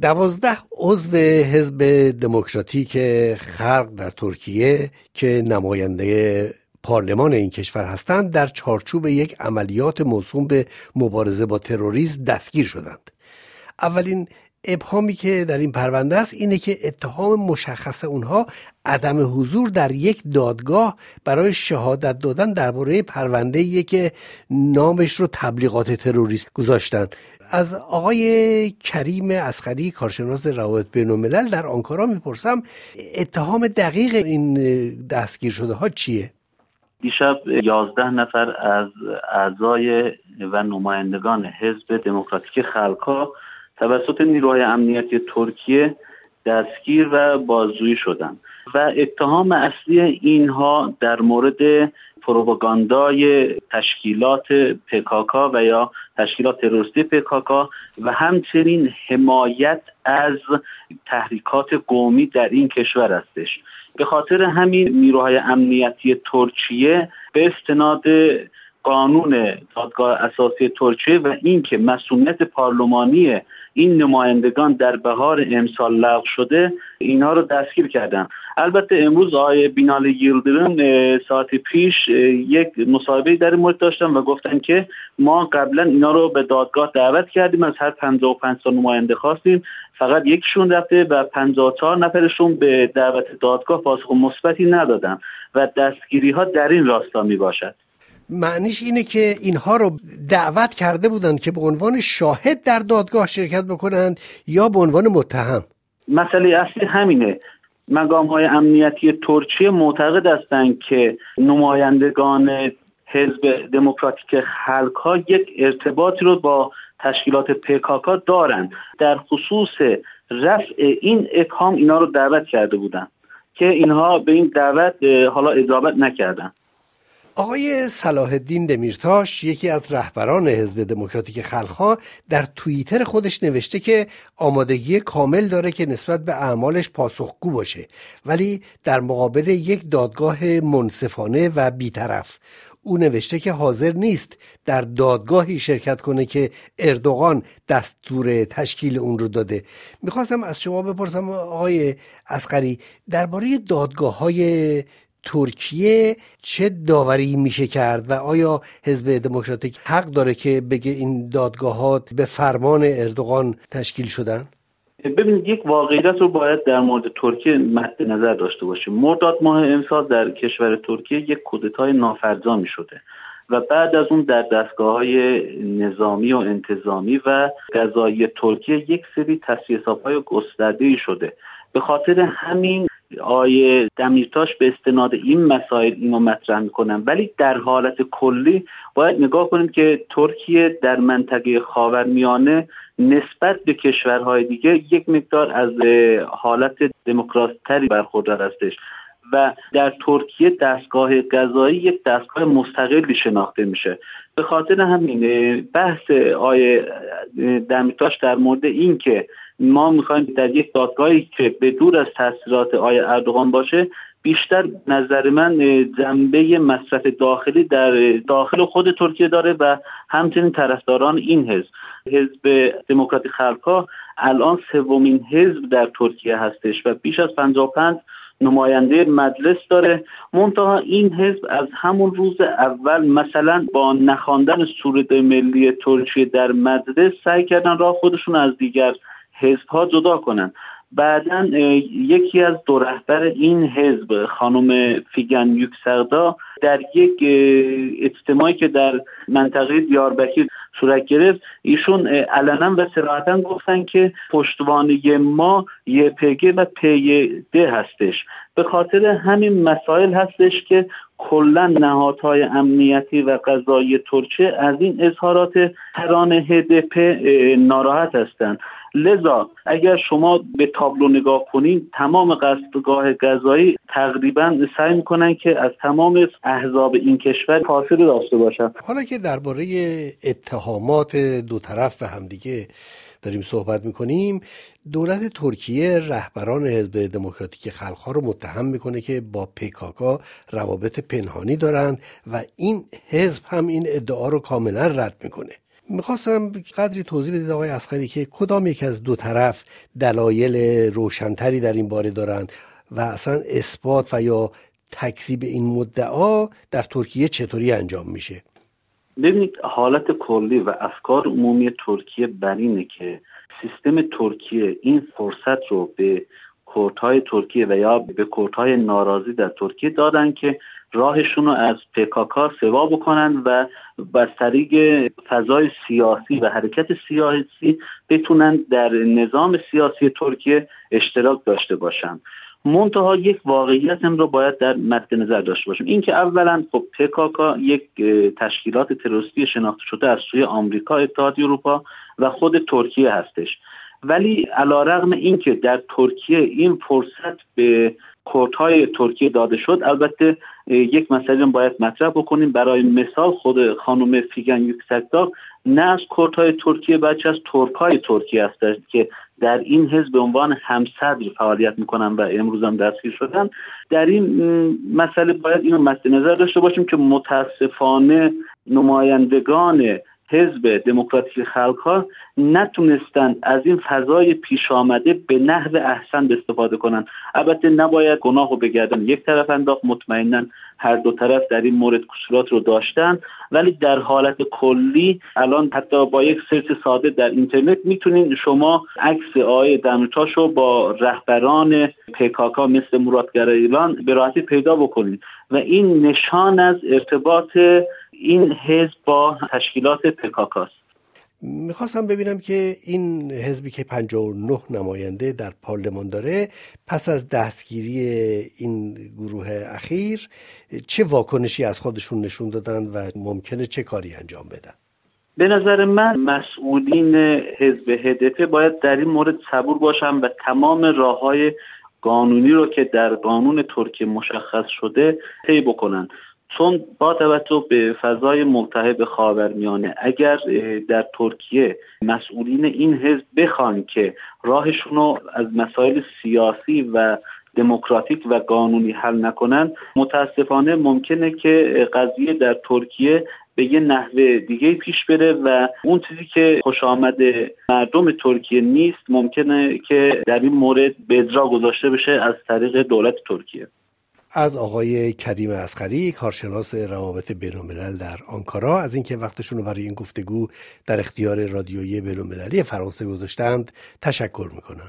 دوازده عضو حزب دموکراتیک خلق در ترکیه که نماینده پارلمان این کشور هستند در چارچوب یک عملیات موسوم به مبارزه با تروریسم دستگیر شدند. اولین ابهامی که در این پرونده است اینه که اتهام مشخص اونها عدم حضور در یک دادگاه برای شهادت دادن درباره پرونده که نامش رو تبلیغات تروریست گذاشتن از آقای کریم اسخری کارشناس روابط بین الملل در آنکارا می‌پرسم اتهام دقیق این دستگیر شده ها چیه؟ دیشب یازده نفر از اعضای و نمایندگان حزب دموکراتیک خلقا توسط نیروهای امنیتی ترکیه دستگیر و بازجویی شدند و اتهام اصلی اینها در مورد پروپاگاندای تشکیلات پکاکا و یا تشکیلات تروریستی پکاکا و همچنین حمایت از تحریکات قومی در این کشور هستش. به خاطر همین نیروهای امنیتی ترکیه به استناد قانون دادگاه اساسی ترکیه و اینکه مسئولیت پارلمانی این نمایندگان در بهار امسال لغو شده اینها رو دستگیر کردن. البته امروز آقای بینال یلدرم ساعت پیش یک مصاحبه در مورد داشتن و گفتن که ما قبلا اینا رو به دادگاه دعوت کردیم از هر 55 تا نماینده خواستیم. فقط یکشون رفته و 54 نفرشون به دعوت دادگاه پاسخ مثبتی ندادن و دستگیری ها در این راستا می باشد معنیش اینه که اینها رو دعوت کرده بودند که به عنوان شاهد در دادگاه شرکت بکنند یا به عنوان متهم. مسئله اصلی همینه. مقام های امنیتی ترکیه معتقد هستند که نمایندگان حزب دموکراتیک خلق ها یک ارتباطی رو با تشکیلات پکاکا دارند. در خصوص رفع این اکام اینا رو دعوت کرده بودند که اینها به این دعوت حالا اجابت نکردند. آقای صلاح الدین دمیرتاش یکی از رهبران حزب دموکراتیک خلقها در توییتر خودش نوشته که آمادگی کامل داره که نسبت به اعمالش پاسخگو باشه ولی در مقابل یک دادگاه منصفانه و بیطرف. او نوشته که حاضر نیست در دادگاهی شرکت کنه که اردوغان دستور تشکیل اون رو داده. می‌خواستم از شما بپرسم آقای اسقری درباره دادگاه های ترکیه چه داوری میشه کرد و آیا حزب دموکراتیک حق داره که بگه این دادگاهات به فرمان اردوغان تشکیل شدن؟ ببینید یک واقعیت رو باید در مورد ترکیه مد نظر داشته باشیم مرداد ماه امسال در کشور ترکیه یک کودتای نافرجامی شده و بعد از اون در دستگاه های نظامی و انتظامی و قضایی ترکیه یک سری تصفیه های گسترده شده به خاطر همین آیه دمیرتاش به استناد این مسائل اینو مطرح می‌کنن ولی در حالت کلی باید نگاه کنیم که ترکیه در منطقه خاورمیانه نسبت به کشورهای دیگه یک مقدار از حالت دموکراتتری برخوردار هستش. و در ترکیه دستگاه قضایی یک دستگاه مستقلی شناخته میشه. به خاطر همین بحث آیه دمیتاش در مورد این که ما می‌خوایم در یک دادگاهی که به دور از تاثیرات آیه اردوغان باشه بیشتر نظر من جنبه مصرف داخلی در داخل خود ترکیه داره و همچنین طرفداران این حزب. حزب دموکراتی خلقا الان سومین حزب در ترکیه هستش و بیش از 55 نماینده مجلس داره. منتها این حزب از همون روز اول مثلا با نخواندن سرود ملی ترکیه در مجلس سعی کردن راه خودشون از دیگر حزب ها جدا کنن. بعدا یکی از دو رهبر این حزب خانم فیگن یوکسردا در یک اجتماعی که در منطقه دیاربکر صورت گرفت. ایشون علنا و سراحتا گفتن که پشتوانه ما یپگ و پیده هستش. به خاطر همین مسائل هستش که کلا نهادهای امنیتی و قضایی ترکیه از این اظهارات تران هدپ ناراحت هستند. لذا اگر شما به تابلو نگاه کنید تمام قصدگاه غذایی تقریبا سعی می‌کنن که از تمام احزاب این کشور فاصله داشته باشن. حالا که درباره اتهامات دو طرف به همدیگه داریم صحبت می‌کنیم دولت ترکیه رهبران حزب دموکراتیک خلقها رو متهم می‌کنه که با پیکاکا روابط پنهانی دارند و این حزب هم این ادعا رو کاملا رد می‌کنه. می‌خواستم قدری توضیح بدید آقای اسخری که کدام یک از دو طرف دلایل روشنتری در این باره دارند و اصلا اثبات و یا تکذیب این مدعا در ترکیه چطوری انجام میشه؟ ببینید حالت کلی و افکار عمومی ترکیه بر اینه که سیستم ترکیه این فرصت رو به کورتهای ترکیه و یا به کورتهای ناراضی در ترکیه دادن که راهشون رو از پکاکا سوا بکنن و بر طریق فضای سیاسی و حرکت سیاسی بتونن در نظام سیاسی ترکیه اشتراک داشته باشن. منتها یک واقعیت هم رو باید در مد نظر داشته باشیم. اینکه اولا خب پکاکا یک تشکیلات تروریستی شناخته شده از سوی آمریکا اتحادیه اروپا و خود ترکیه هستش. ولی علا رغم اینکه در ترکیه این فرصت به های ترکیه داده شد البته یک مسئله باید مطرح بکنیم. برای مثال خود خانم فیگن یوکسکداغ نه از های ترکیه بچه از ترک های ترکیه است که در این حزب به عنوان همصدر فعالیت می‌کنن و امروز هم دستگیر شدن. در این مسئله باید اینو مد نظر داشته باشیم که متاسفانه نمایندگان حزب دموکراتیک خلق نتونستند از این فضای پیش آمده به نحو احسن استفاده کنند البته نباید گناه رو بگردن یک طرف انداخت مطمئنا هر دو طرف در این مورد کسورات رو داشتن. ولی در حالت کلی الان حتی با یک سرچ ساده در اینترنت می‌تونین شما عکس آقای دمرتاش رو با رهبران پکاکا مثل مرادگر ایران به راحتی پیدا بکنید و این نشان از ارتباط این حزب با تشکیلات پکاکاست. می‌خواستم ببینم که این حزبی که 59 نماینده در پارلمان داره پس از دستگیری این گروه اخیر چه واکنشی از خودشون نشون دادن و ممکنه چه کاری انجام بدن؟ به نظر من مسئولین حزب هدفه باید در این مورد صبور باشن و تمام راه های قانونی رو که در قانون ترکیه مشخص شده طی بکنن. چون با توجه به فضای ملتهب خاورمیانه اگر در ترکیه مسئولین این حزب بخوان که راهشون رو از مسائل سیاسی و دموکراتیک و قانونی حل نکنن متاسفانه ممکنه که قضیه در ترکیه به یه نحوه دیگه پیش بره و اون چیزی که خوش آمده مردم ترکیه نیست ممکنه که در این مورد به گذاشته بشه از طریق دولت ترکیه. از آقای کریم اسخری کارشناس روابط بینالملل در آنکارا از اینکه وقتشون رو برای این گفتگو در اختیار رادیویی بینالمللی فرانسه گذاشتند تشکر می‌کنم.